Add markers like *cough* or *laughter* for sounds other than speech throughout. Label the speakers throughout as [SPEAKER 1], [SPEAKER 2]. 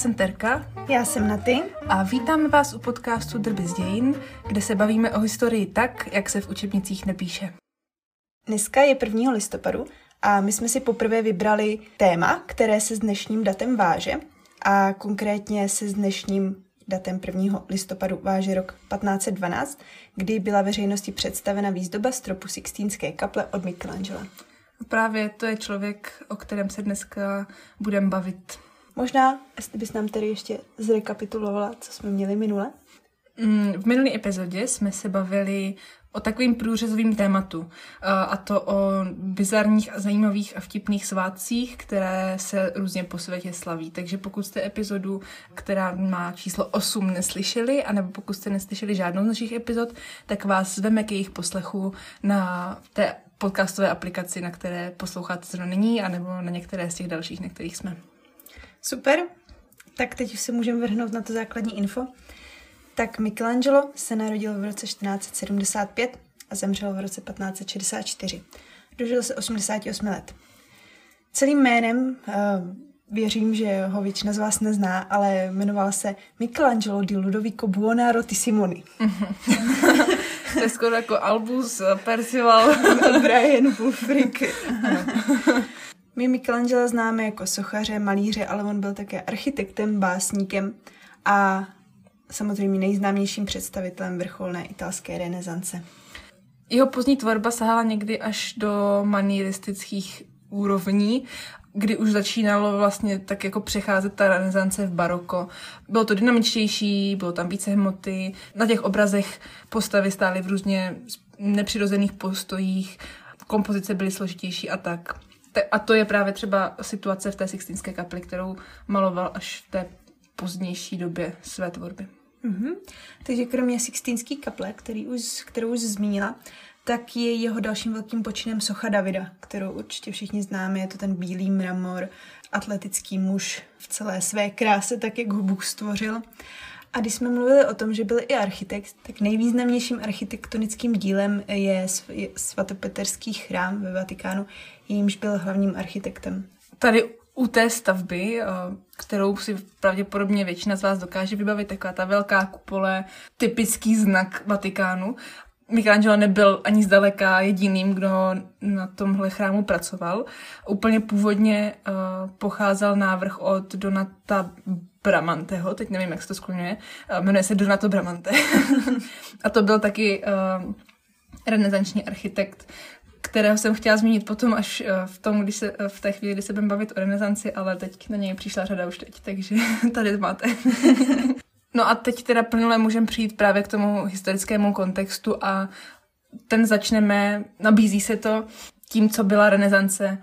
[SPEAKER 1] jsem Terka.
[SPEAKER 2] Já jsem Naty.
[SPEAKER 1] A vítáme vás u podcastu Drby z dějin, kde se bavíme o historii tak, jak se v učebnicích nepíše.
[SPEAKER 2] Dneska je 1. listopadu a my jsme si poprvé vybrali téma, které se s dnešním datem váže a konkrétně se s dnešním datem 1. listopadu váže rok 1512, kdy byla veřejnosti představena výzdoba stropu Sixtínské kaple od Michelangela.
[SPEAKER 1] Právě to je člověk, o kterém se dneska budeme bavit.
[SPEAKER 2] Možná, jestli bys nám tedy ještě zrekapitulovala, co jsme měli minule?
[SPEAKER 1] Mm, v minulé epizodě jsme se bavili o takovým průřezovým tématu, a to o bizarních a zajímavých a vtipných svátcích, které se různě po světě slaví. Takže pokud jste epizodu, která má číslo 8, neslyšeli, anebo pokud jste neslyšeli žádnou z našich epizod, tak vás zveme k jejich poslechu na té podcastové aplikaci, na které posloucháte zrovna nyní, anebo na některé z těch dalších, na kterých jsme.
[SPEAKER 2] Super, tak teď už se můžeme vrhnout na to základní info. Tak Michelangelo se narodil v roce 1475 a zemřel v roce 1564. Dožil se 88 let. Celým jménem uh, věřím, že ho většina z vás nezná, ale jmenoval se Michelangelo di Ludovico Buonarroti Simoni. *laughs*
[SPEAKER 1] to je skoro jako Albus Percival. *laughs*
[SPEAKER 2] Brian Wolfrick. *laughs* My Michelangela známe jako sochaře, malíře, ale on byl také architektem, básníkem a samozřejmě nejznámějším představitelem vrcholné italské renesance.
[SPEAKER 1] Jeho pozdní tvorba sahala někdy až do manieristických úrovní, kdy už začínalo vlastně tak jako přecházet ta renesance v baroko. Bylo to dynamičtější, bylo tam více hmoty, na těch obrazech postavy stály v různě nepřirozených postojích, kompozice byly složitější a tak. A to je právě třeba situace v té Sixtínské kapli, kterou maloval až v té pozdější době své tvorby.
[SPEAKER 2] Mm-hmm. Takže kromě Sixtínské kaple, který už, kterou už zmínila, tak je jeho dalším velkým počinem socha Davida, kterou určitě všichni známe. Je to ten bílý mramor, atletický muž v celé své kráse, tak jak ho Bůh stvořil. A když jsme mluvili o tom, že byl i architekt, tak nejvýznamnějším architektonickým dílem je svatopeterský chrám ve Vatikánu, jímž byl hlavním architektem.
[SPEAKER 1] Tady u té stavby, eh, kterou si pravděpodobně většina z vás dokáže vybavit, taková ta velká kupole, typický znak Vatikánu. Michelangelo nebyl ani zdaleka jediným, kdo na tomhle chrámu pracoval. Úplně původně uh, pocházel návrh od Donata Bramanteho, teď nevím, jak se to skloňuje, uh, jmenuje se Donato Bramante. *laughs* a to byl taky uh, renesanční architekt, kterého jsem chtěla zmínit potom až eh, v, tom, když se, eh, v té chvíli, kdy se budeme bavit o renesanci, ale teď na něj přišla řada už teď, takže *laughs* tady máte. *laughs* no a teď teda plnule můžeme přijít právě k tomu historickému kontextu a ten začneme, nabízí se to tím, co byla renesance,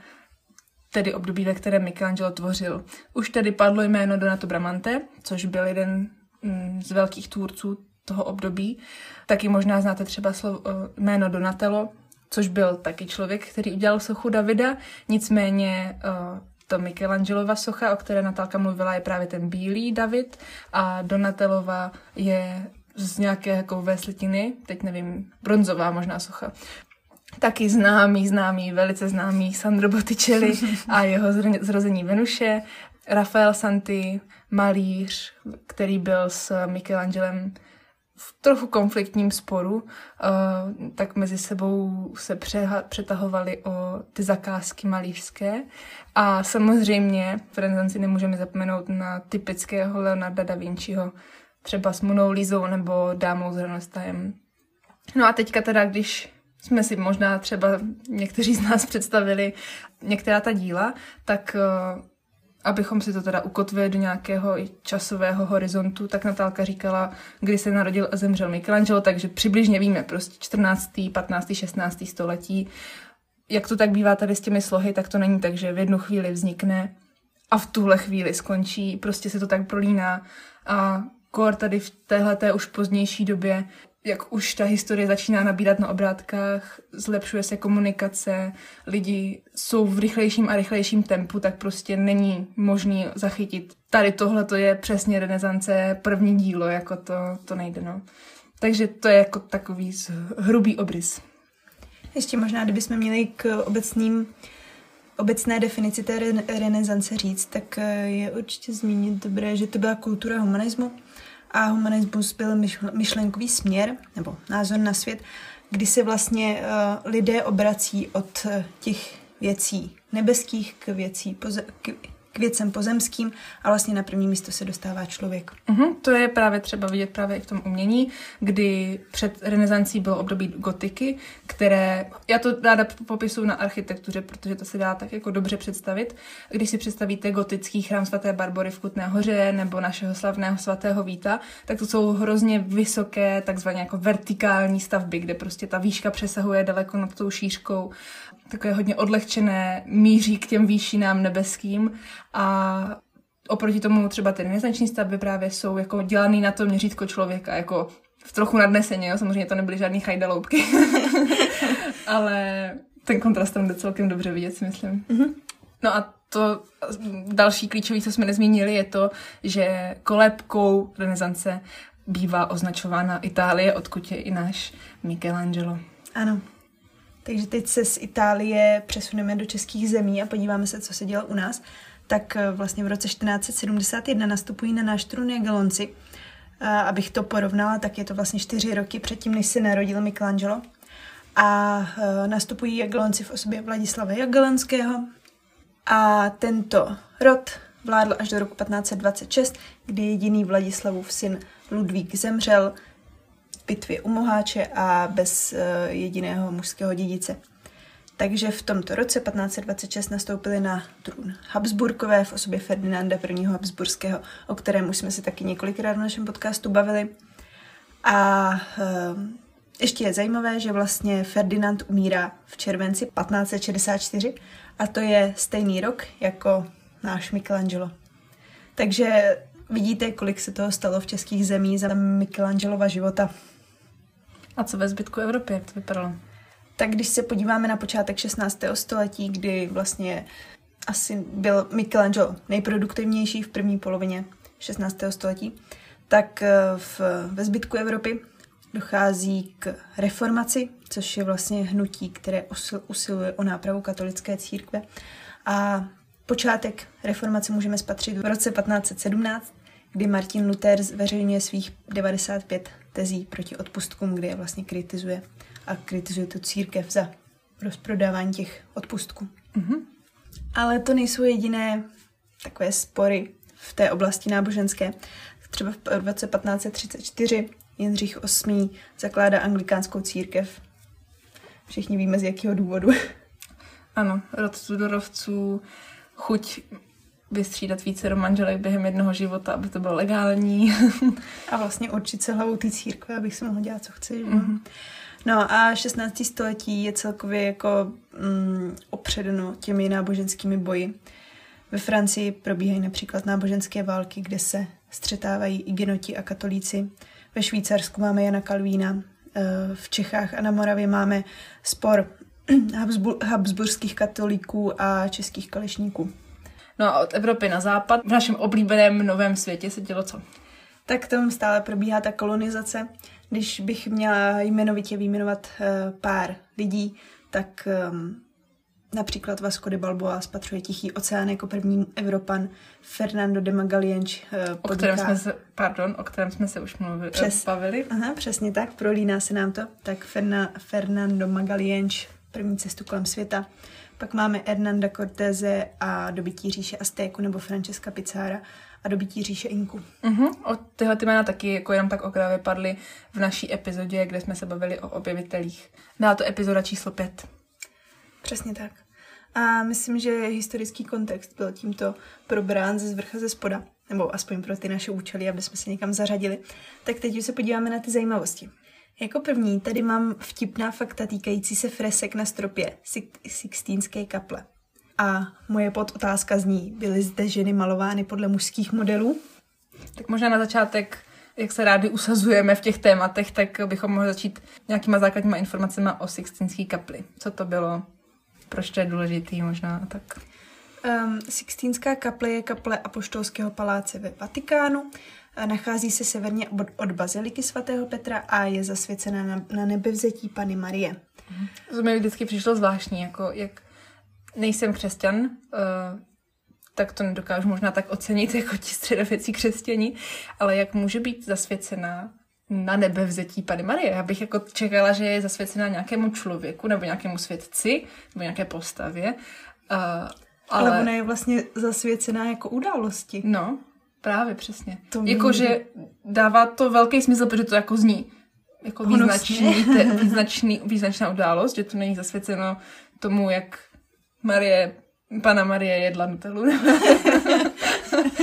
[SPEAKER 1] tedy období, ve kterém Michelangelo tvořil. Už tady padlo jméno Donato Bramante, což byl jeden mm, z velkých tvůrců toho období. Taky možná znáte třeba slovo, eh, jméno Donatello, což byl taky člověk, který udělal sochu Davida, nicméně uh, to Michelangelova socha, o které Natálka mluvila, je právě ten bílý David a Donatelova je z nějaké kovové slitiny, teď nevím, bronzová možná socha. Taky známý, známý, velice známý Sandro Botticelli *laughs* a jeho zrození Venuše, Rafael Santi, malíř, který byl s Michelangelem v trochu konfliktním sporu, uh, tak mezi sebou se přeha- přetahovali o ty zakázky malířské. A samozřejmě v renesanci nemůžeme zapomenout na typického Leonarda da Vinciho, třeba s Monou Lizou nebo Dámou s hranostajem. No a teďka teda, když jsme si možná třeba někteří z nás představili některá ta díla, tak uh, abychom si to teda ukotvili do nějakého časového horizontu, tak Natálka říkala, kdy se narodil a zemřel Michelangelo, takže přibližně víme prostě 14., 15., 16. století. Jak to tak bývá tady s těmi slohy, tak to není tak, že v jednu chvíli vznikne a v tuhle chvíli skončí. Prostě se to tak prolíná a kor tady v téhle už pozdější době jak už ta historie začíná nabírat na obrátkách, zlepšuje se komunikace, lidi jsou v rychlejším a rychlejším tempu, tak prostě není možný zachytit. Tady tohle to je přesně renesance, první dílo, jako to, to nejde, no. Takže to je jako takový hrubý obrys.
[SPEAKER 2] Ještě možná, kdybychom měli k obecným obecné definici té re- renesance říct, tak eh, je určitě zmínit dobré, že to byla kultura humanismu a humanismus byl myšlenkový směr nebo názor na svět, kdy se vlastně uh, lidé obrací od uh, těch věcí nebeských k, věcí k, věcem pozemským a vlastně na první místo se dostává člověk.
[SPEAKER 1] Mm-hmm, to je právě třeba vidět právě i v tom umění, kdy před renesancí bylo období gotiky, které, já to ráda popisuju na architektuře, protože to se dá tak jako dobře představit. Když si představíte gotický chrám svaté Barbory v Kutné hoře nebo našeho slavného svatého Víta, tak to jsou hrozně vysoké, takzvaně jako vertikální stavby, kde prostě ta výška přesahuje daleko nad tou šířkou takové hodně odlehčené, míří k těm výšinám nebeským a oproti tomu třeba ty renesanční stavby právě jsou jako dělaný na to měřítko člověka, jako v trochu nadneseně, jo? samozřejmě to nebyly žádný chajdaloupky, *laughs* ale ten kontrast tam jde celkem dobře vidět, si myslím. Mm-hmm. No a to další klíčový, co jsme nezmínili, je to, že kolébkou renesance bývá označována Itálie, odkud je i náš Michelangelo.
[SPEAKER 2] Ano. Takže teď se z Itálie přesuneme do českých zemí a podíváme se, co se dělo u nás. Tak eh, vlastně v roce 1471 nastupují na náš trůn Jagelonci. A abych to porovnala, tak je to vlastně čtyři roky předtím, než se narodil Michelangelo. A uh, nastupují Jagelonci v osobě Vladislava Jagelonského. A tento rod vládl až do roku 1526, kdy jediný Vladislavův syn Ludvík zemřel bitvě u Moháče a bez jediného mužského dědice. Takže v tomto roce 1526 nastoupili na trůn Habsburkové v osobě Ferdinanda I. Habsburského, o kterém už jsme si taky několikrát v našem podcastu bavili. A uh, ještě je zajímavé, že vlastně Ferdinand umírá v červenci 1564 a to je stejný rok jako náš Michelangelo. Takže vidíte, kolik se toho stalo v českých zemích za Michelangelova života.
[SPEAKER 1] A co ve zbytku Evropy, jak to vypadalo?
[SPEAKER 2] Tak když se podíváme na počátek 16. století, kdy vlastně asi byl Michelangelo nejproduktivnější v první polovině 16. století, tak eh, v, ve zbytku Evropy dochází k reformaci, což je vlastně hnutí, které usil, usiluje o nápravu katolické církve. A počátek reformace můžeme spatřit v roce 1517, kdy Martin Luther zveřejňuje svých 95 tezí proti odpustkům, kde je vlastně kritizuje a kritizuje tu církev za rozprodávání těch odpustků. Mm-hmm. Ale to nejsou jediné takové spory v té oblasti náboženské. Třeba v roce 1534 Jindřich VIII zakládá anglikánskou církev. Všichni víme z jakého důvodu.
[SPEAKER 1] Ano, rod Tudorovců, chuť vystřídat více manželek během jednoho života, aby to bylo legální.
[SPEAKER 2] a vlastně určit se hlavou té církve, abych si mohla dělat, co chci. Mm-hmm. No a 16. století je celkově jako mm, opředeno těmi náboženskými boji. Ve Francii probíhají například náboženské války, kde se střetávají i genoti a katolíci. Ve Švýcarsku máme Jana Kalvína, eh, v Čechách a na Moravě máme spor *clears throat* habsburských katolíků a českých kalešníků.
[SPEAKER 1] No a od Evropy na západ v našem oblíbeném novém světě se dělo co?
[SPEAKER 2] Tak tam stále probíhá ta kolonizace. Když bych měla jmenovitě vyjmenovat uh, pár lidí, tak um, například Vasco de Balboa spatřuje Tichý oceán jako první Evropan, Fernando de Magalienč
[SPEAKER 1] uh, o kterém jsme se, pardon, o kterém jsme se už mluvili, Přes, bavili.
[SPEAKER 2] Aha, přesně tak, prolíná se nám to. Tak Ferna, Fernando Magalienč, první cestu kolem světa. Pak máme Hernanda Cortéze a dobytí říše Aztéku nebo Francesca Pizarra a dobytí říše Inku.
[SPEAKER 1] Uh-huh. O tyhle ty jména taky jako jenom tak okrajově padly v naší epizodě, kde jsme se bavili o objevitelích. Byla to epizoda číslo pět.
[SPEAKER 2] Přesně tak. A myslím, že historický kontext byl tímto probrán ze zvrcha ze spoda, nebo aspoň pro ty naše účely, aby jsme se někam zařadili. Tak teď se podíváme na ty zajímavosti. Jako první tady mám vtipná fakta týkající se fresek na stropě Sixtínské kaple. A moje podotázka zní, byly zde ženy malovány podle mužských modelů?
[SPEAKER 1] Tak možná na začátek, jak se rádi usazujeme v těch tématech, tak bychom mohli začít nějakýma základníma informacemi o Sixtínské kapli. Co to bylo, proč to je důležitý možná tak.
[SPEAKER 2] Um, Sixtínská kaple je kaple Apoštolského paláce ve Vatikánu. Nachází se severně od, od baziliky svatého Petra a je zasvěcena na, na nebevzetí Pany Marie.
[SPEAKER 1] To mi vždycky přišlo zvláštní, jako jak nejsem křesťan, uh, tak to nedokážu možná tak ocenit *laughs* jako ti středověcí křesťani, ale jak může být zasvěcená na nebe vzetí Pany Marie. Já bych jako čekala, že je zasvěcená nějakému člověku nebo nějakému světci nebo nějaké postavě. Uh,
[SPEAKER 2] ale... ale ona je vlastně zasvěcená jako události.
[SPEAKER 1] No, právě přesně. To jako, že dává to velký smysl, protože to jako zní jako význačný, te, *laughs* význačný, význačná událost, že to není zasvěceno tomu, jak Marie, pana Marie jedla Nutellu. *laughs*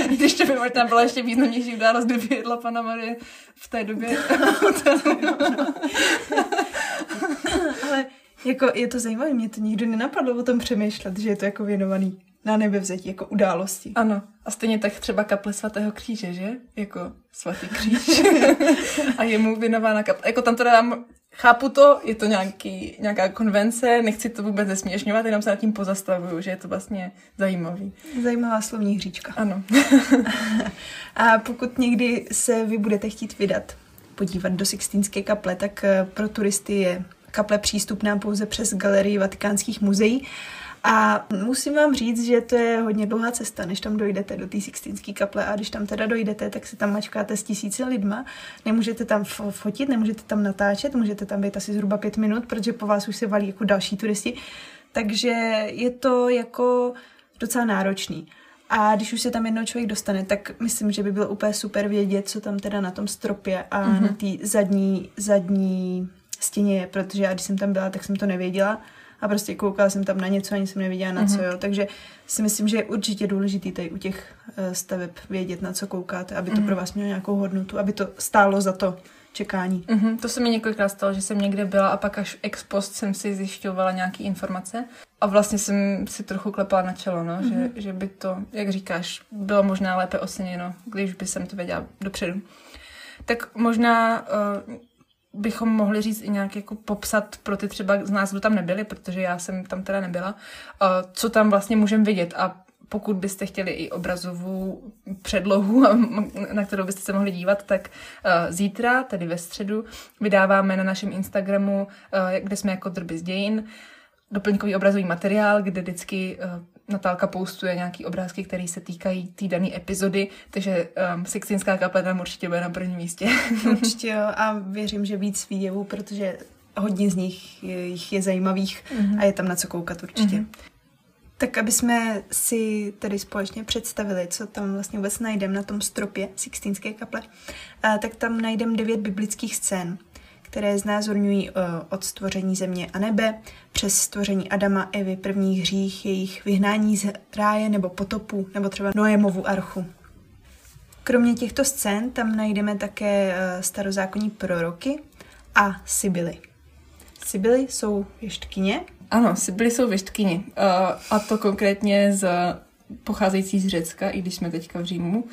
[SPEAKER 1] Když to by možná byla ještě významnější událost, kdyby jedla pana Marie v té době. *laughs*
[SPEAKER 2] Ale jako je to zajímavé, mě to nikdy nenapadlo o tom přemýšlet, že je to jako věnovaný na nebevzetí, jako události.
[SPEAKER 1] Ano. A stejně tak třeba kaple svatého kříže, že? Jako svatý kříž. *laughs* a je mu věnována kaple. Jako tam teda dám, chápu to, je to nějaký, nějaká konvence, nechci to vůbec zesměšňovat, jenom se nad tím pozastavuju, že je to vlastně zajímavý.
[SPEAKER 2] Zajímavá slovní hříčka.
[SPEAKER 1] Ano. *laughs*
[SPEAKER 2] a pokud někdy se vy budete chtít vydat, podívat do Sixtínské kaple, tak eh, pro turisty je kaple přístupná pouze přes galerii vatikánských muzeí a musím vám říct, že to je hodně dlouhá cesta, než tam dojdete do té Sixtinské kaple. A když tam teda dojdete, tak se tam mačkáte s tisíci lidma, nemůžete tam fotit, nemůžete tam natáčet, můžete tam být asi zhruba pět minut, protože po vás už se valí jako další turisti, takže je to jako docela náročný. A když už se tam jednou člověk dostane, tak myslím, že by bylo úplně super vědět, co tam teda na tom stropě a mm-hmm. na té zadní, zadní stěně je, protože já když jsem tam byla, tak jsem to nevěděla a prostě koukala jsem tam na něco, ani jsem nevěděla na co, mhm. jo. Takže si myslím, že je určitě důležitý tady u těch eh, staveb vědět, na co koukáte, aby to mm. pro vás mělo nějakou hodnotu, aby to stálo za to čekání.
[SPEAKER 1] Mm-hmm. To se mi několikrát stalo, že jsem někde byla a pak až ex post jsem si zjišťovala nějaké informace a vlastně jsem si trochu klepala na čelo, no, mm-hmm. že, mhm. že by to, jak říkáš, bylo možná lépe oceněno, když by jsem to věděla dopředu. Tak možná uh, bychom mohli říct i nějak jako popsat pro ty třeba z nás, kdo tam nebyli, protože já jsem tam teda nebyla, co tam vlastně můžeme vidět. A pokud byste chtěli i obrazovou předlohu, *laughs* na kterou byste se mohli dívat, tak zítra, tedy ve středu, vydáváme na našem Instagramu, kde jsme jako drby z dějin, doplňkový obrazový materiál, kde vždycky Natálka postuje nějaký obrázky, které se týkají té dané epizody, takže um, Sixtinská kaple tam určitě bude na prvním místě. *laughs*
[SPEAKER 2] určitě jo a věřím, že víc výjevů, protože hodně z nich je, jich je zajímavých mm-hmm. a je tam na co koukat určitě. Mm-hmm. Tak aby jsme si tedy společně představili, co tam vlastně vůbec najdeme na tom stropě Sixtínské kaple, tak tam najdeme devět biblických scén které znázorňují uh, od stvoření země a nebe, přes stvoření Adama, Evy, první hřích, jejich vyhnání z ráje nebo potopu, nebo třeba Noémovu archu. Kromě těchto scén tam najdeme také uh, starozákonní proroky a Sibyly. Sibyly jsou věštkyně.
[SPEAKER 1] Ano, Sibyly jsou věštkyně. Uh, a to konkrétně z pocházející z Řecka, i když jsme teďka v Římu.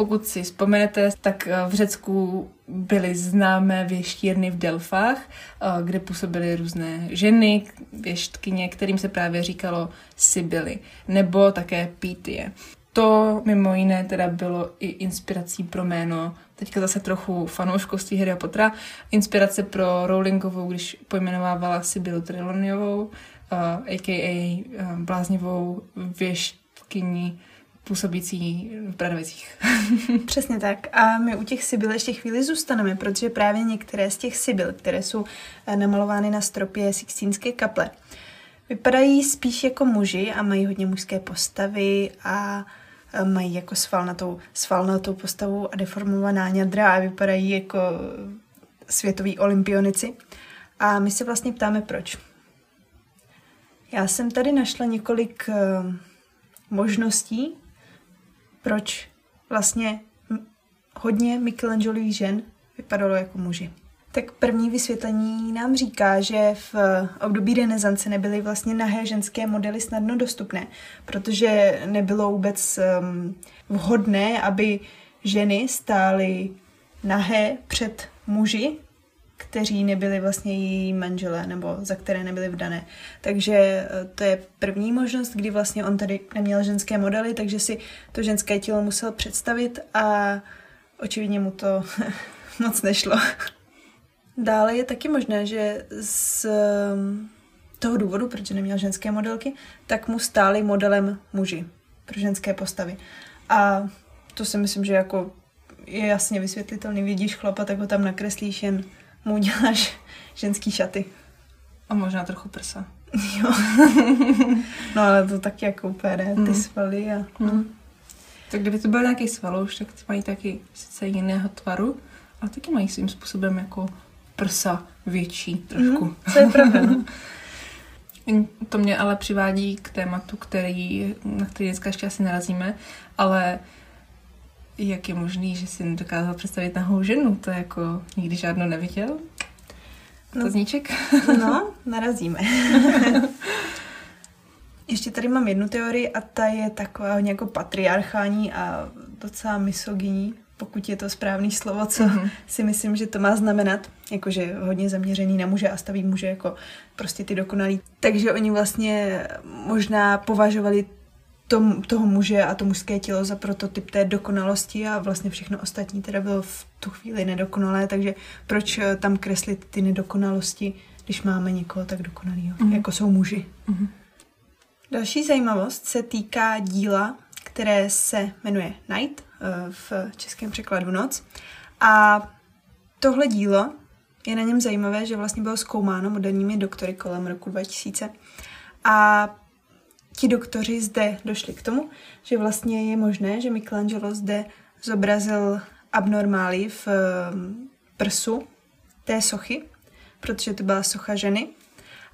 [SPEAKER 1] Pokud si vzpomenete, tak eh, v Řecku byly známé věštírny v Delfách, eh, kde působily různé ženy, věštkyně, kterým se právě říkalo Sibyly, nebo také Pítie. To mimo jiné teda bylo i inspirací pro jméno, teďka zase trochu fanouškovství Harry Pottera, inspirace pro Rowlingovou, když pojmenovávala Sibylu Trelawneyovou, uh, eh, a.k.a. Uh, bláznivou věštkyni působící v Bradovicích. *laughs* *laughs*
[SPEAKER 2] Přesně tak. A my u těch sibyl ještě chvíli zůstaneme, protože právě některé z těch sibyl, které jsou eh, namalovány na stropě Sixtínské kaple, vypadají spíš jako muži a mají hodně mužské postavy a eh, mají jako svalnatou, svalnatou postavu a deformovaná ňadra a vypadají jako světoví olympionici. A my se vlastně ptáme, proč. Já jsem tady našla několik uh, možností, proč vlastně hodně Michelangelových žen vypadalo jako muži. Tak první vysvětlení nám říká, že v období renesance nebyly vlastně nahé ženské modely snadno dostupné, protože nebylo vůbec um, vhodné, aby ženy stály nahé před muži, kteří nebyli vlastně její manželé nebo za které nebyly vdané. Takže eh, to je první možnost, kdy vlastně on tady neměl ženské modely, takže si to ženské tělo musel představit a očividně mu to *laughs* moc nešlo. Dále je taky možné, že z, toho důvodu, protože neměl ženské modelky, tak mu stáli modelem muži pro ženské postavy. A to si myslím, že jako je jasně vysvětlitelný. Vidíš chlapa, tak ho tam nakreslíš, jen mu děláš ženský šaty.
[SPEAKER 1] A možná trochu prsa.
[SPEAKER 2] Jo. *laughs* no ale to taky jako úplně ne, ty
[SPEAKER 1] Mm.
[SPEAKER 2] svaly a...
[SPEAKER 1] Hmm. Tak kdyby to byl nějaký svalouš, tak ty mají taky sice jiného tvaru, ale taky mají svým způsobem jako prsa větší trošku.
[SPEAKER 2] Mm, to je pravda, no. *laughs*
[SPEAKER 1] To mě ale přivádí k tématu, který, na který dneska ještě asi narazíme, ale jak je možný, že si nedokázal představit nahou ženu? To jako nikdy žádnou neviděl?
[SPEAKER 2] No.
[SPEAKER 1] Tazníček?
[SPEAKER 2] No, narazíme. *laughs* Ještě tady mám jednu teorii a ta je taková hodně jako patriarchální a docela misogyní, pokud je to správný slovo, co
[SPEAKER 1] Mhm.
[SPEAKER 2] si myslím, že to má znamenat, jakože hodně zaměřený na muže a staví muže jako prostě ty dokonalí. Takže oni vlastně možná považovali tom, toho muže a to mužské tělo za prototyp té dokonalosti a vlastně všechno ostatní teda bylo v tu chvíli nedokonalé, takže proč eh, tam kreslit ty nedokonalosti, když máme někoho tak dokonalého,
[SPEAKER 1] Mhm.
[SPEAKER 2] jako jsou muži.
[SPEAKER 1] Mhm.
[SPEAKER 2] Další zajímavost se týká díla, které se jmenuje Night, eh, v českém překladu Noc. A tohle dílo je na něm zajímavé, že vlastně bylo zkoumáno moderními doktory kolem roku 2000. A ti doktoři zde došli k tomu, že vlastně je možné, že Michelangelo zde zobrazil abnormály v eh, prsu té sochy, protože to byla socha ženy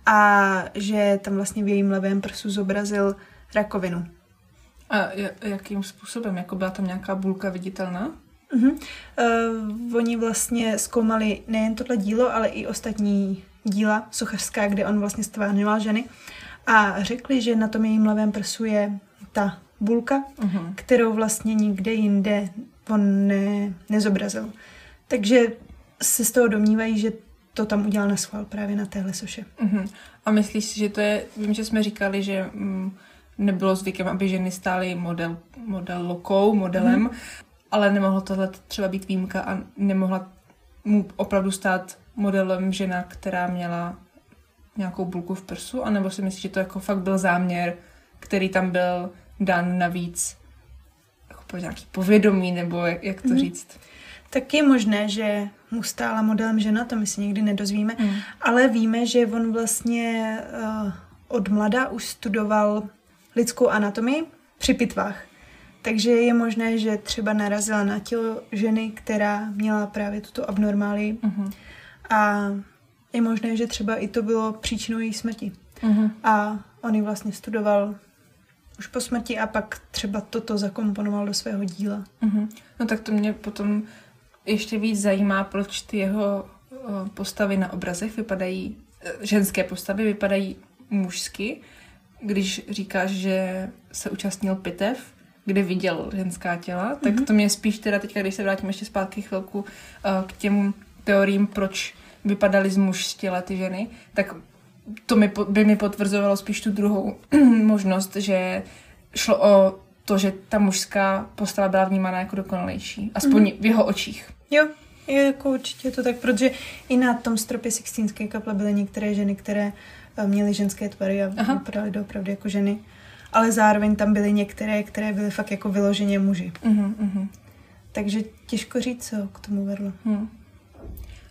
[SPEAKER 2] a že tam vlastně v jejím levém prsu zobrazil rakovinu.
[SPEAKER 1] A ja- jakým způsobem? Jako byla tam nějaká bulka viditelná?
[SPEAKER 2] Uh-huh. Uh, oni vlastně zkoumali nejen tohle dílo, ale i ostatní díla sochařská, kde on vlastně stvárňoval ženy a řekli, že na tom jejím levém prsu je ta bulka,
[SPEAKER 1] Mhm.
[SPEAKER 2] kterou vlastně nikde jinde on ne, nezobrazil. Takže se z toho domnívají, že to tam udělal na schvál právě na téhle soše.
[SPEAKER 1] Mhm. A myslíš si, že to je, vím, že jsme říkali, že mm, nebylo zvykem, aby ženy stály model, modelkou, modelem,
[SPEAKER 2] Mhm.
[SPEAKER 1] ale nemohlo tohle třeba být výjimka a nemohla mu opravdu stát modelem žena, která měla nějakou bulku v prsu, anebo si myslíš, že to jako fakt byl záměr, který tam byl dán navíc jako po nějaký povědomí, nebo jak, jak to
[SPEAKER 2] Mhm.
[SPEAKER 1] říct?
[SPEAKER 2] Tak je možné, že mu stála modelem žena, to my si nikdy nedozvíme,
[SPEAKER 1] Mm.
[SPEAKER 2] ale víme, že on vlastně uh, od mlada už studoval lidskou anatomii při pitvách. Takže je možné, že třeba narazila na tělo ženy, která měla právě tuto abnormálii
[SPEAKER 1] Mhm.
[SPEAKER 2] a je možné, že třeba i to bylo příčinou její smrti.
[SPEAKER 1] Mhm.
[SPEAKER 2] A on ji vlastně studoval už po smrti a pak třeba toto zakomponoval do svého díla.
[SPEAKER 1] Mhm. No tak to mě potom ještě víc zajímá, proč ty jeho eh, postavy na obrazech vypadají, eh, ženské postavy vypadají mužsky, když říkáš, že se účastnil pitev, kde viděl ženská těla, tak
[SPEAKER 2] Mhm.
[SPEAKER 1] to mě spíš teda teďka, když se vrátím ještě zpátky chvilku eh, k těm teoriím, proč vypadaly z muž z těla ty ženy, tak to mi, by mi potvrzovalo spíš tu druhou *clears throat* možnost, že šlo o to, že ta mužská postava byla vnímána jako dokonalejší. Aspoň
[SPEAKER 2] Mhm.
[SPEAKER 1] v jeho očích.
[SPEAKER 2] Jo, je jako určitě to tak, protože i na tom stropě Sixtínské kaple byly některé ženy, které eh, měly ženské tvary a
[SPEAKER 1] Aha.
[SPEAKER 2] vypadaly doopravdy jako ženy. Ale zároveň tam byly některé, které byly fakt jako vyloženě muži.
[SPEAKER 1] Mhm, mhm,
[SPEAKER 2] Takže těžko říct, co k tomu vedlo.
[SPEAKER 1] mhm.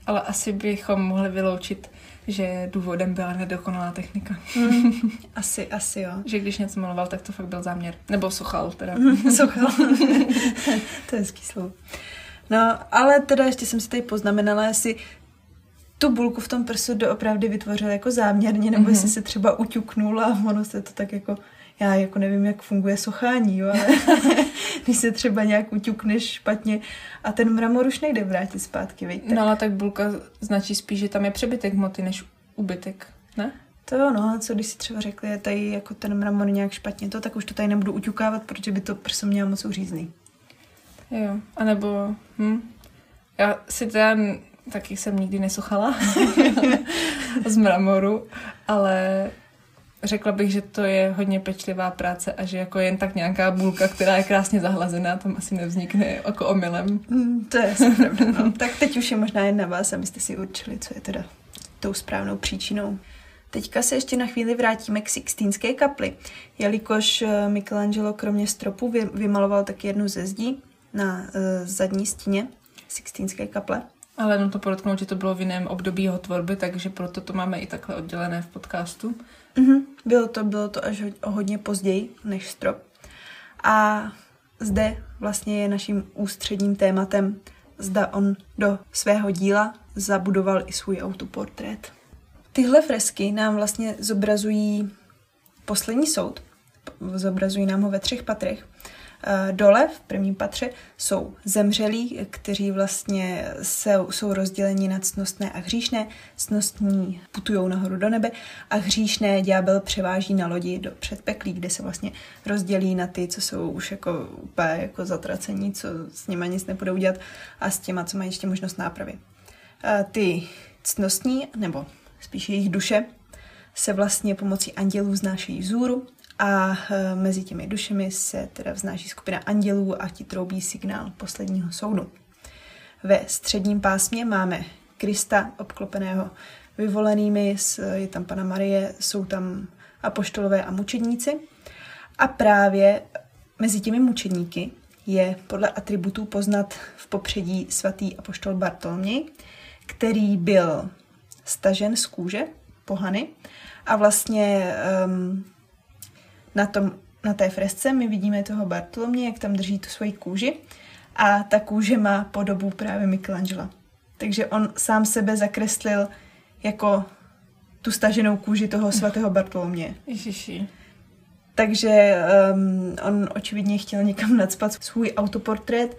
[SPEAKER 1] Ale asi bychom mohli vyloučit, že důvodem byla nedokonalá technika.
[SPEAKER 2] Mm, *laughs* asi, asi jo.
[SPEAKER 1] Že když něco maloval, tak to fakt byl záměr. Nebo sochal teda. *laughs*
[SPEAKER 2] Sochal. *laughs* to je hezký slovo. No, ale teda ještě jsem si tady poznamenala, jestli tu bulku v tom prsu doopravdy vytvořil jako záměrně, nebo
[SPEAKER 1] Mhm.
[SPEAKER 2] jestli se třeba uťuknul a ono se to tak jako, já jako nevím, jak funguje sochání, jo, ale když *laughs* se třeba nějak uťukneš špatně a ten mramor už nejde vrátit zpátky? Tak
[SPEAKER 1] No ale tak bulka značí spíš, že tam je přebytek hmoty než ubytek, ne?
[SPEAKER 2] To jo, no, a co když si třeba řekli, je tady jako ten mramor nějak špatně to, tak už to tady nebudu uťukávat, protože by to prso mělo moc uřízlý.
[SPEAKER 1] Jo, a nebo, hm, já si teda taky jsem nikdy nesuchala *laughs* z mramoru, ale řekla bych, že to je hodně pečlivá práce a že jako jen tak nějaká bulka, která je krásně zahlazená, tam asi nevznikne jako omylem.
[SPEAKER 2] Mm, to je asi pravda, no. *laughs* tak teď už je možná jen na vás, abyste si určili, co je teda tou správnou příčinou. Teďka se ještě na chvíli vrátíme k Sixtínské kapli, jelikož eh, Michelangelo kromě stropu vymaloval taky jednu ze zdí na uh, zadní stěně Sixtínské kaple.
[SPEAKER 1] Ale no to podotknout, že to bylo v jiném období jeho tvorby, takže proto to máme i takhle oddělené v podcastu.
[SPEAKER 2] Mm-hmm. Bylo to, bylo to až o hodně později než strop. A zde vlastně je naším ústředním tématem, zda on do svého díla zabudoval i svůj autoportrét. Tyhle fresky nám vlastně zobrazují poslední soud, zobrazují nám ho ve třech patrech. Eh, dole v prvním patře jsou zemřelí, kteří vlastně se, jsou rozděleni na cnostné a hříšné. Cnostní putují nahoru do nebe a hříšné ďábel převáží na lodi do předpeklí, kde se vlastně rozdělí na ty, co jsou už jako úplně jako zatracení, co s nimi nic nepůjde udělat a s těma, co mají ještě možnost nápravy. Eh, ty cnostní, nebo spíš jejich duše, se vlastně pomocí andělů vznášejí vzůru a e, mezi těmi dušemi se teda vznáší skupina andělů a ti troubí signál posledního soudu. Ve středním pásmě máme Krista obklopeného vyvolenými, je tam Pana Marie, jsou tam apoštolové a mučedníci. A právě mezi těmi mučedníky je podle atributů poznat v popředí svatý apoštol Bartoloměj, který byl stažen z kůže pohany a vlastně um, na, tom, na té fresce my vidíme toho Bartolomě, jak tam drží tu svoji kůži a ta kůže má podobu právě Michelangela. Takže on sám sebe zakreslil jako tu staženou kůži toho svatého Bartolomě.
[SPEAKER 1] Ježiši.
[SPEAKER 2] Takže um, on očividně chtěl někam nadspat svůj autoportrét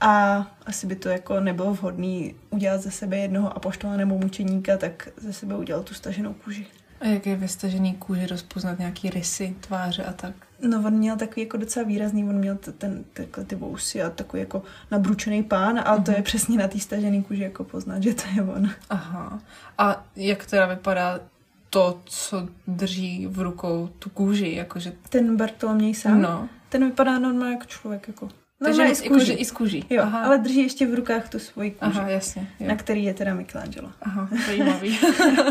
[SPEAKER 2] a asi by to jako nebylo vhodné udělat ze sebe jednoho apoštola nebo mučeníka, tak ze sebe udělal tu staženou kůži.
[SPEAKER 1] A jak je vystažený kůži rozpoznat nějaký rysy, tváře a tak?
[SPEAKER 2] No on měl takový jako docela výrazný, on měl ten, takhle ty vousy a takový jako nabručený pán, ale uh-huh. to je mhm. přesně na té stažené kůži jako poznat, že to je on.
[SPEAKER 1] Aha. A jak teda vypadá to, co drží v rukou tu kůži, jakože...
[SPEAKER 2] Ten Bartoloměj sám? No. Ten vypadá normálně jako člověk, jako
[SPEAKER 1] takže i z kůži. I z kůži.
[SPEAKER 2] Jo, Aha. ale drží ještě v rukách tu svoji kůži.
[SPEAKER 1] Aha, jasně. Jo.
[SPEAKER 2] Na který je teda Michelangelo.
[SPEAKER 1] Aha, zajímavý.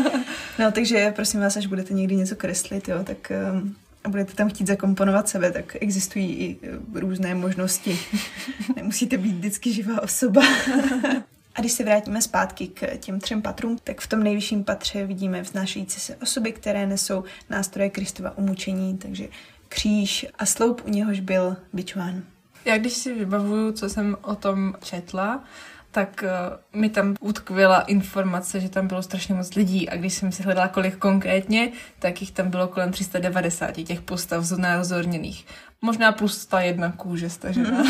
[SPEAKER 1] *laughs*
[SPEAKER 2] no, takže prosím vás, až budete někdy něco kreslit, jo, tak um, a budete tam chtít zakomponovat sebe, tak existují i uh, různé možnosti. *laughs* Nemusíte být vždycky živá osoba. *laughs* A když se vrátíme zpátky k těm třem patrům, tak v tom nejvyšším patře vidíme vznášející se osoby, které nesou nástroje Kristova umučení, takže kříž a sloup, u něhož byl bičován.
[SPEAKER 1] Já když si vybavuju, co jsem o tom četla, tak uh, mi tam utkvěla informace, že tam bylo strašně moc lidí a když jsem si hledala kolik konkrétně, tak jich tam bylo kolem 390 těch postav znázorněných. Možná plus ta jedna kůže stažená. *laughs*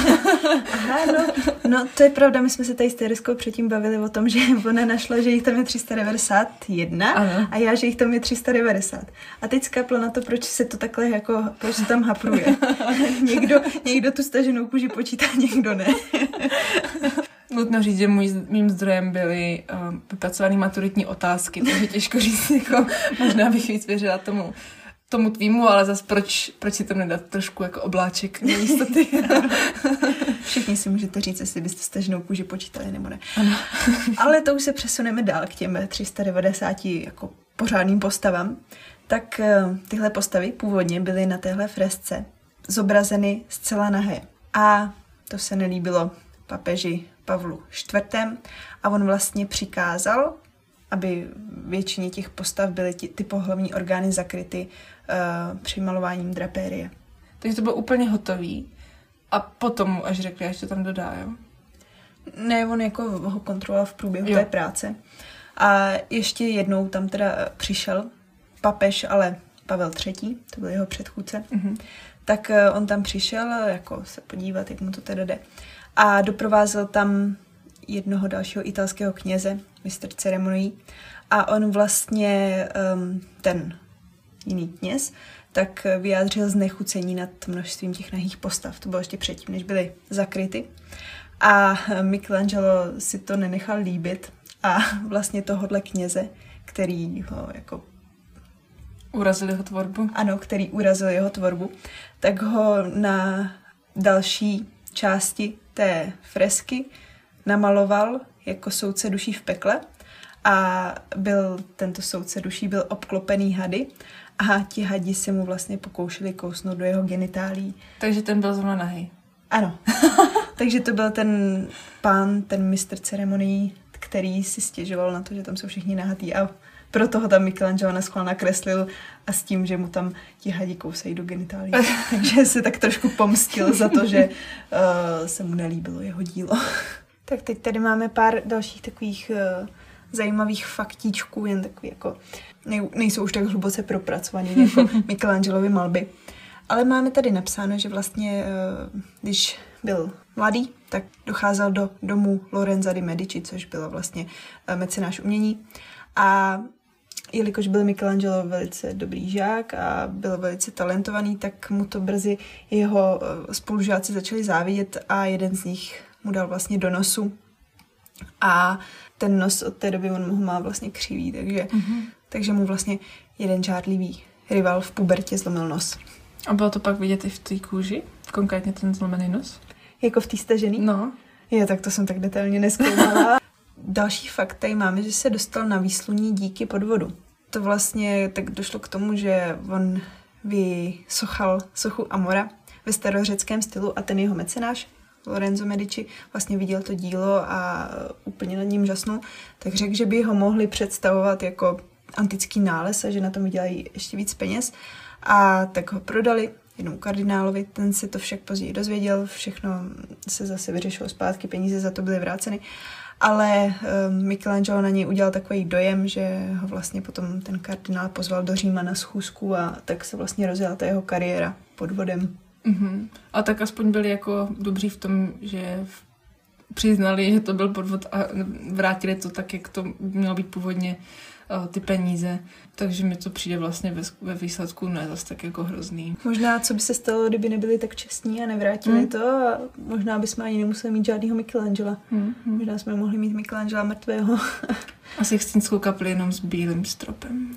[SPEAKER 2] Aha, no, no, to je pravda, my jsme se tady s Tereskou předtím bavili o tom, že ona našla, že jich tam je 391 ano. a já, že jich tam je 390. A teď skapla na to, proč se to takhle jako, proč se tam hapruje. *laughs* někdo, někdo tu staženou kůži počítá, někdo ne.
[SPEAKER 1] Nutno říct, že můj, mým zdrojem byly uh, vypracované maturitní otázky, takže těžko říct, jako, možná bych víc věřila tomu, tomu tvýmu, ale zase proč, proč si tam nedat trošku jako obláček na jistoty. *laughs*
[SPEAKER 2] Všichni si můžete říct, jestli byste staženou kůži počítali nebo ne. Ano. ale to už se přesuneme dál k těm 390 jako pořádným postavám. Tak eh, tyhle postavy původně byly na téhle fresce zobrazeny zcela nahé. A to se nelíbilo papeži Pavlu IV. A on vlastně přikázal, aby většině těch postav byly ty, ty pohlavní orgány zakryty uh, při malováním drapérie.
[SPEAKER 1] Takže to bylo úplně hotový. A potom až řekli, až to tam dodá, jo?
[SPEAKER 2] Ne, on jako ho kontroloval v průběhu jo. té práce. A ještě jednou tam teda přišel papež, ale Pavel III., to byl jeho předchůdce, mm-hmm. tak eh, on tam přišel jako se podívat, jak mu to teda jde. A doprovázel tam jednoho dalšího italského kněze, mistr ceremonií. A on vlastně, um, ten jiný kněz, tak vyjádřil znechucení nad množstvím těch nahých postav. To bylo ještě předtím, než byly zakryty. A Michelangelo si to nenechal líbit a *laughs* vlastně tohohle kněze, který ho jako
[SPEAKER 1] Urazil jeho tvorbu?
[SPEAKER 2] Ano, který urazil jeho tvorbu. Tak ho na další části té fresky namaloval jako soudce duší v pekle a byl tento soudce duší byl obklopený hady a ti hadi se mu vlastně pokoušeli kousnout do jeho genitálí.
[SPEAKER 1] Takže ten byl zrovna nahý.
[SPEAKER 2] Ano. *laughs* Takže to byl ten pán, ten mistr ceremonií, který si stěžoval na to, že tam jsou všichni nahatý a proto ho tam Michelangelo naschvál nakreslil a s tím, že mu tam ti hadi kousají do genitálí. *laughs* Takže se tak trošku pomstil za to, že uh, *laughs* se mu nelíbilo jeho dílo. Tak teď tady máme pár dalších takových uh, zajímavých faktíčků, jen takový jako, nej, nejsou už tak hluboce propracovaný *laughs* jako Michelangelovy malby. Ale máme tady napsáno, že vlastně, uh, když byl mladý, tak docházel do domu Lorenza di Medici, což byla vlastně uh, mecenáš umění. A jelikož byl Michelangelo velice dobrý žák a byl velice talentovaný, tak mu to brzy jeho spolužáci začali závidět a jeden z nich mu dal vlastně do nosu. A ten nos od té doby on mu má vlastně křivý, takže, mm-hmm. takže mu vlastně jeden žádlivý rival v pubertě zlomil nos.
[SPEAKER 1] A bylo to pak vidět i v té kůži? Konkrétně ten zlomený nos?
[SPEAKER 2] Jako v té stažený?
[SPEAKER 1] No.
[SPEAKER 2] Jo, tak to jsem tak detailně neskoumala. *laughs* Další fakt tady máme, že se dostal na výsluní díky podvodu. To vlastně tak došlo k tomu, že on vysochal sochu Amora ve starořeckém stylu a ten jeho mecenáš Lorenzo Medici vlastně viděl to dílo a úplně nad ním žasnul, tak řekl, že by ho mohli představovat jako antický nález a že na tom vydělají ještě víc peněz. A tak ho prodali jednomu kardinálovi, ten se to však později dozvěděl, všechno se zase vyřešilo zpátky, peníze za to byly vráceny. Ale um, Michelangelo na něj udělal takový dojem, že ho vlastně potom ten kardinál pozval do Říma na schůzku a tak se vlastně rozjela ta jeho kariéra pod vodem.
[SPEAKER 1] Mm-hmm. A tak aspoň byli jako dobří v tom, že přiznali, že to byl podvod a vrátili to tak, jak to mělo být původně ty peníze. Takže mi to přijde vlastně ve, ve výsledku ne zase tak jako hrozný.
[SPEAKER 2] Možná, co by se stalo, kdyby nebyli tak čestní a nevrátili mm. to a možná bychom ani nemuseli mít žádného Michelangela. Mm. Možná jsme mohli mít Michelangela mrtvého. *laughs*
[SPEAKER 1] a Sixtinskou kapli jenom s bílým stropem.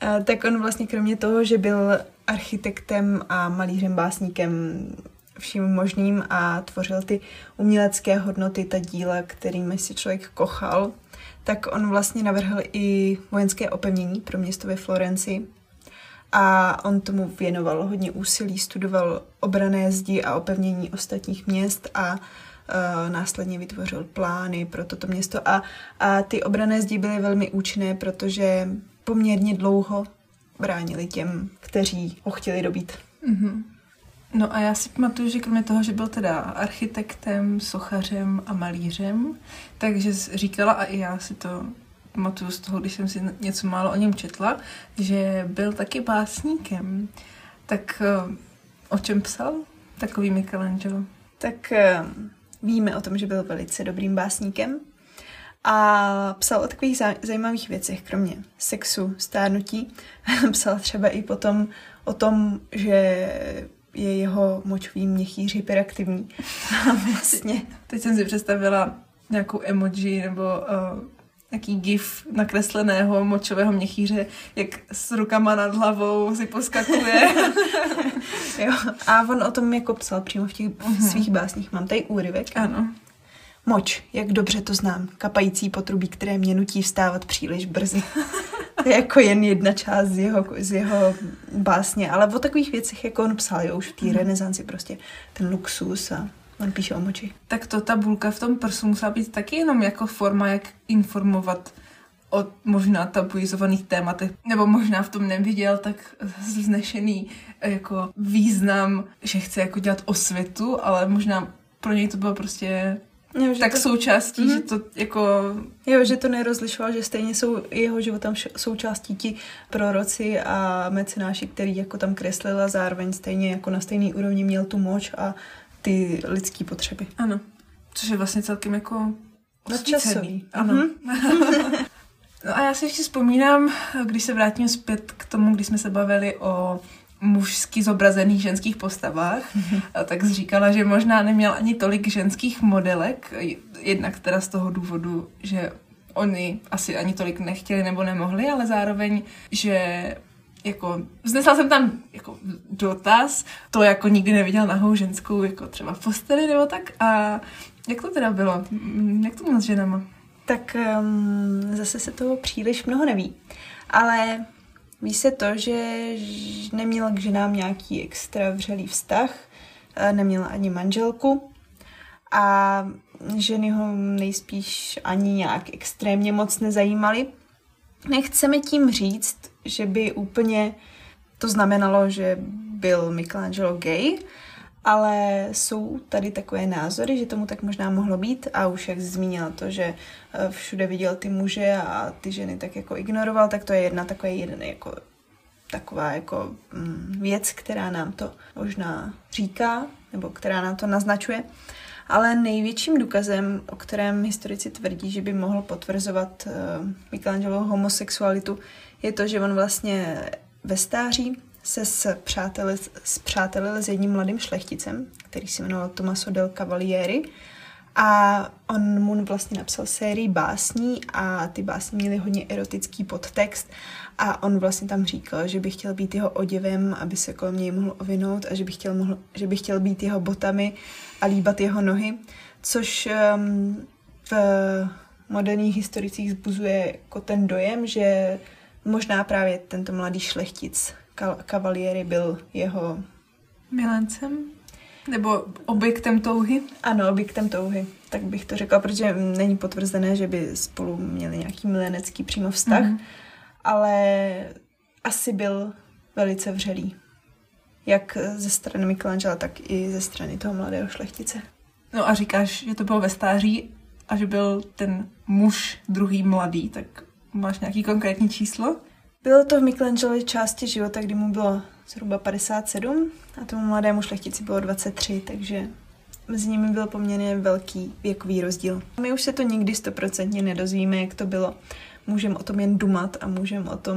[SPEAKER 2] A, tak on vlastně kromě toho, že byl architektem a malířem básníkem vším možným a tvořil ty umělecké hodnoty, ta díla, kterými si člověk kochal, tak on vlastně navrhl i vojenské opevnění pro město ve Florenci. A on tomu věnoval hodně úsilí, studoval obrané zdi a opevnění ostatních měst a uh, následně vytvořil plány pro toto město. A, a ty obrané zdi byly velmi účinné, protože poměrně dlouho bránili těm, kteří ho chtěli dobít. Mm-hmm.
[SPEAKER 1] No a já si pamatuju, že kromě toho, že byl teda architektem, sochařem a malířem, takže říkala a i já si to pamatuju z toho, když jsem si něco málo o něm četla, že byl taky básníkem. Tak eh, o čem psal takový Michelangelo?
[SPEAKER 2] Tak eh, víme o tom, že byl velice dobrým básníkem a psal o takových zajímavých věcech, kromě sexu, stárnutí. *laughs* psal třeba i potom o tom, že je jeho močový měchýř hyperaktivní. *laughs* A vlastně...
[SPEAKER 1] Teď jsem si představila nějakou emoji nebo uh, nějaký gif nakresleného močového měchýře, jak s rukama nad hlavou si poskakuje. *laughs*
[SPEAKER 2] jo. A on o tom jako psal přímo v těch uh-huh. svých básních. Mám tady úryvek.
[SPEAKER 1] Ano.
[SPEAKER 2] Moč, jak dobře to znám. Kapající potrubí, které mě nutí vstávat příliš brzy. *laughs* to je jako jen jedna část z jeho, z jeho básně, ale o takových věcech, jako on psal, jo, už v té mm. renesanci prostě ten luxus a on píše o moči.
[SPEAKER 1] Tak to ta bulka v tom prsu musela být taky jenom jako forma, jak informovat o možná tabuizovaných tématech, nebo možná v tom neviděl tak vznešený jako význam, že chce jako dělat osvětu, ale možná pro něj to bylo prostě Jo, že tak to... součástí, mm-hmm. že to jako...
[SPEAKER 2] Jo, že to nerozlišoval, že stejně jsou jeho životem součástí ti proroci a mecenáši, který jako tam kreslil a zároveň stejně jako na stejný úrovni měl tu moč a ty lidské potřeby.
[SPEAKER 1] Ano, což je vlastně celkem jako
[SPEAKER 2] osvícený.
[SPEAKER 1] Ano. Mm-hmm. *laughs* no a já si ještě vzpomínám, když se vrátím zpět k tomu, když jsme se bavili o mužsky zobrazených ženských postavách, *laughs* tak říkala, že možná neměl ani tolik ženských modelek, jednak teda z toho důvodu, že oni asi ani tolik nechtěli nebo nemohli, ale zároveň, že jako, vznesla jsem tam jako dotaz, to jako nikdy neviděl nahou ženskou, jako třeba v posteli nebo tak a jak to teda bylo? Jak to bylo s ženama?
[SPEAKER 2] tak um, zase se toho příliš mnoho neví. Ale ví se to, že neměla k ženám nějaký extra vřelý vztah, neměla ani manželku a ženy ho nejspíš ani nějak extrémně moc nezajímaly. Nechceme tím říct, že by úplně to znamenalo, že byl Michelangelo gay, ale jsou tady takové názory, že tomu tak možná mohlo být a už jak zmínila to, že eh, všude viděl ty muže a ty ženy tak jako ignoroval, tak to je jedna takový jeden jako taková jako mm, věc, která nám to možná říká, nebo která nám to naznačuje. Ale největším důkazem, o kterém historici tvrdí, že by mohl potvrzovat uh, Michelangelo homosexualitu, je to, že on vlastně ve stáří se s přáteli, s přáteli s jedním mladým šlechticem, který se jmenoval Tomaso del Cavalieri. A on mu vlastně napsal sérii básní a ty básně měly hodně erotický podtext a on vlastně tam říkal, že by chtěl být jeho oděvem, aby se kolem něj mohl ovinout a že by chtěl, mohl, že by chtěl být jeho botami a líbat jeho nohy, což um, v moderních historicích zbuzuje jako ten dojem, že možná právě tento mladý šlechtic Cavalieri byl jeho...
[SPEAKER 1] Milencem? Nebo objektem touhy?
[SPEAKER 2] Ano, objektem touhy. Tak bych to řekla, protože není potvrzené, že by spolu měli nějaký milenecký přímo vztah, mm-hmm. ale asi byl velice vřelý. Jak ze strany Michelangela, tak i ze strany toho mladého šlechtice.
[SPEAKER 1] No a říkáš, že to bylo ve stáří a že byl ten muž druhý mladý, tak máš nějaký konkrétní číslo?
[SPEAKER 2] Bylo to v Michelangelově části života, kdy mu bylo zhruba 57 a tomu mladému šlechtici bylo 23, takže mezi nimi byl poměrně velký věkový rozdíl. My už se to nikdy stoprocentně nedozvíme, jak to bylo. Můžeme o tom jen dumat a můžeme o tom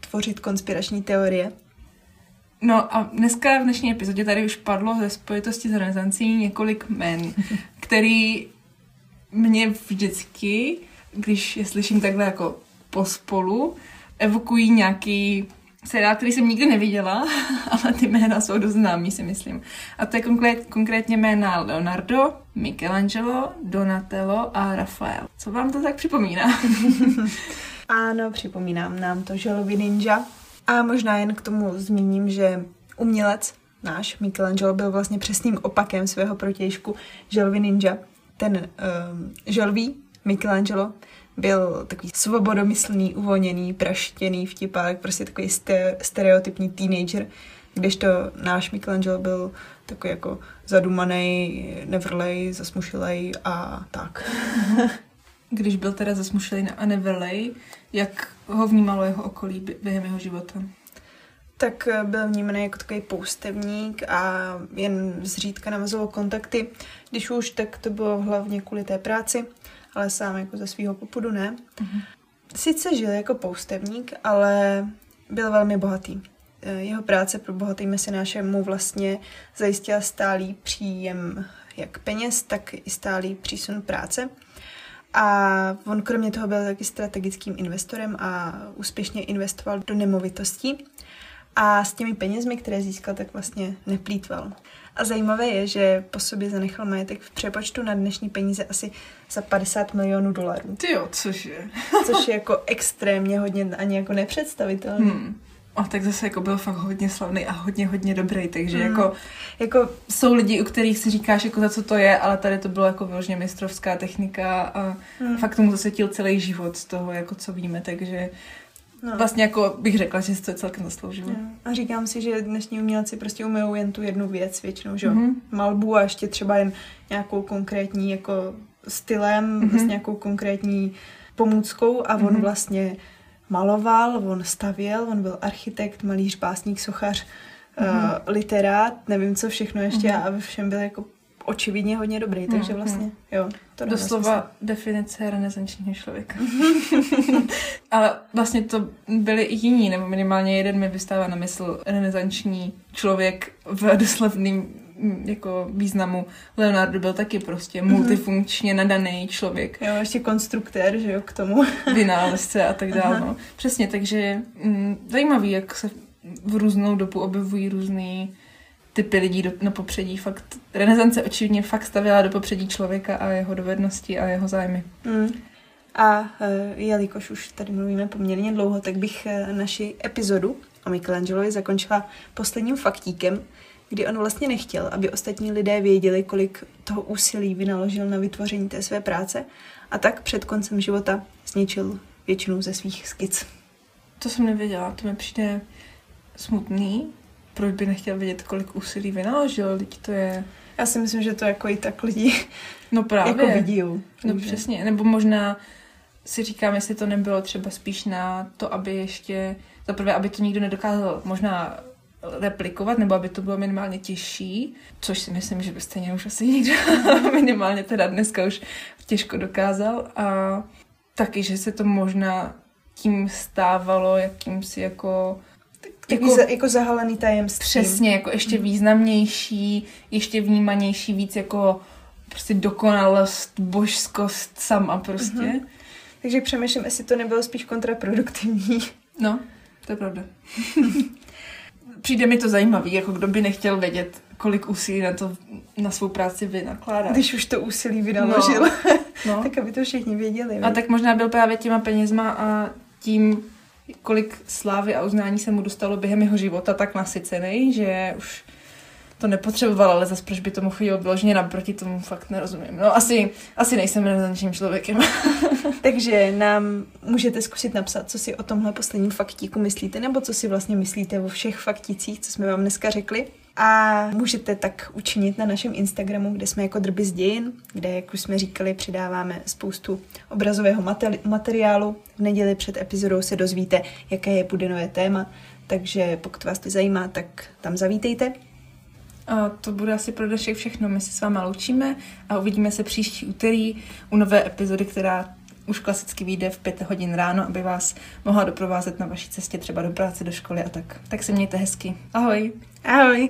[SPEAKER 2] tvořit konspirační teorie.
[SPEAKER 1] No a dneska v dnešní epizodě tady už padlo ze spojitosti s renesancí několik men, *laughs* který mě vždycky, když je slyším takhle jako pospolu, evokují nějaký seriál, který jsem nikdy neviděla, *laughs* ale ty jména jsou dost známý, si myslím. A to je konkrét, konkrétně jména Leonardo, Michelangelo, Donatello a Rafael. Co vám to tak připomíná? *laughs*
[SPEAKER 2] ano, připomínám nám to želovi ninja. A možná jen k tomu zmíním, že umělec náš Michelangelo byl vlastně přesným opakem svého protějšku želvy ninja. Ten um, želví Michelangelo byl takový svobodomyslný, uvolněný, praštěný vtipák, prostě takový stereotypní teenager, kdežto náš Michelangelo byl takový jako zadumaný, nevrlej, zasmušilej a tak. *laughs*
[SPEAKER 1] Když byl teda zasmušilej a nevrlej, jak ho vnímalo jeho okolí během jeho života?
[SPEAKER 2] tak eh, byl vnímaný jako takový poustevník a jen zřídka navazoval kontakty. Když už, tak to bylo hlavně kvůli té práci ale sám jako ze svého popudu ne. Mm-hmm. Sice žil jako poustevník, ale byl velmi bohatý. E, jeho práce pro bohatý mesináše mu vlastně zajistila stálý příjem jak peněz, tak i stálý přísun práce. A on kromě toho byl taky strategickým investorem a úspěšně investoval do nemovitostí. A s těmi penězmi, které získal, tak vlastně neplýtval. A zajímavé je, že po sobě zanechal majetek v přepočtu na dnešní peníze asi za 50 milionů dolarů.
[SPEAKER 1] Ty jo, což je. *laughs*
[SPEAKER 2] což je jako extrémně hodně ani jako nepředstavitelné. Hmm.
[SPEAKER 1] A tak zase jako byl fakt hodně slavný a hodně, hodně dobrý, takže hmm. jako, jako jsou lidi, u kterých si říkáš, jako za co to je, ale tady to bylo jako vyloženě mistrovská technika a hmm. fakt tomu zasvětil celý život z toho, jako co víme, takže No. Vlastně jako bych řekla, že si to celkem zasloužilo. No.
[SPEAKER 2] A říkám si, že dnešní umělci prostě umyjou jen tu jednu věc většinou, že mm-hmm. malbu a ještě třeba jen nějakou konkrétní jako stylem, mm-hmm. vlastně nějakou konkrétní pomůckou a on mm-hmm. vlastně maloval, on stavěl, on byl architekt, malíř, básník, sochař, mm-hmm. uh, literát, nevím co všechno ještě mm-hmm. a ve všem byl jako očividně hodně dobrý, takže mm, vlastně, jo.
[SPEAKER 1] To Doslova smysl. definice renesančního člověka. *laughs* Ale vlastně to byli i jiní, nebo minimálně jeden mi vystává na mysl renesanční člověk v doslovným mm, jako významu. Leonardo byl taky prostě mhm. multifunkčně nadaný člověk.
[SPEAKER 2] Jo, ještě konstruktér, že jo, k tomu. *laughs*
[SPEAKER 1] Vynálezce a tak dále. No. Přesně, takže mm, zajímavý, jak se v různou dobu objevují různý typy lidí do, na popředí. Fakt renesance očividně fakt stavěla do popředí člověka a jeho dovednosti a jeho zájmy.
[SPEAKER 2] Mm. A e, jelikož už tady mluvíme poměrně dlouho, tak bych e, naši epizodu o Michelangelovi zakončila posledním faktíkem, kdy on vlastně nechtěl, aby ostatní lidé věděli, kolik toho úsilí vynaložil na vytvoření té své práce a tak před koncem života zničil většinu ze svých skic.
[SPEAKER 1] To jsem nevěděla, to mi přijde smutný. Proč by nechtěl vědět, kolik úsilí vynaložil? Teď to je...
[SPEAKER 2] Já si myslím, že to jako i tak lidi
[SPEAKER 1] No právě.
[SPEAKER 2] jako vidí.
[SPEAKER 1] No přesně, nebo možná si říkám, jestli to nebylo třeba spíš na to, aby ještě, zaprvé, aby to nikdo nedokázal možná replikovat, nebo aby to bylo minimálně těžší, což si myslím, že by stejně už asi nikdo *laughs* minimálně teda dneska už těžko dokázal a taky, že se to možná tím stávalo jakýmsi jako
[SPEAKER 2] jako, jako, jako zahalený tajemství.
[SPEAKER 1] Přesně, jako ještě významnější, ještě vnímanější, víc jako prostě dokonalost, božskost sama prostě. Mm-hmm.
[SPEAKER 2] Takže přemýšlím, jestli to nebylo spíš kontraproduktivní.
[SPEAKER 1] No, to je pravda. *laughs* Přijde mi to zajímavý, jako kdo by nechtěl vědět, kolik úsilí na to, na svou práci vynakládá.
[SPEAKER 2] Když už to úsilí vynaložil, no. no. *laughs* tak aby to všichni věděli.
[SPEAKER 1] A tak možná byl právě těma penězma a tím, kolik slávy a uznání se mu dostalo během jeho života, tak nasycený, že už to nepotřeboval, ale zase proč by tomu chodilo vyloženě naproti, tomu fakt nerozumím. No asi, asi nejsem renesančním člověkem. *laughs*
[SPEAKER 2] Takže nám můžete zkusit napsat, co si o tomhle posledním faktíku myslíte, nebo co si vlastně myslíte o všech fakticích, co jsme vám dneska řekli. A můžete tak učinit na našem Instagramu, kde jsme jako drby z dějin, kde, jak už jsme říkali, přidáváme spoustu obrazového materi- materiálu. V neděli před epizodou se dozvíte, jaké je bude nové téma, takže pokud vás to zajímá, tak tam zavítejte.
[SPEAKER 1] A to bude asi pro dnešek všechno. My se s váma loučíme a uvidíme se příští úterý u nové epizody, která už klasicky vyjde v pět hodin ráno, aby vás mohla doprovázet na vaší cestě třeba do práce, do školy a tak. Tak se mějte hezky. Ahoj.
[SPEAKER 2] Ahoj.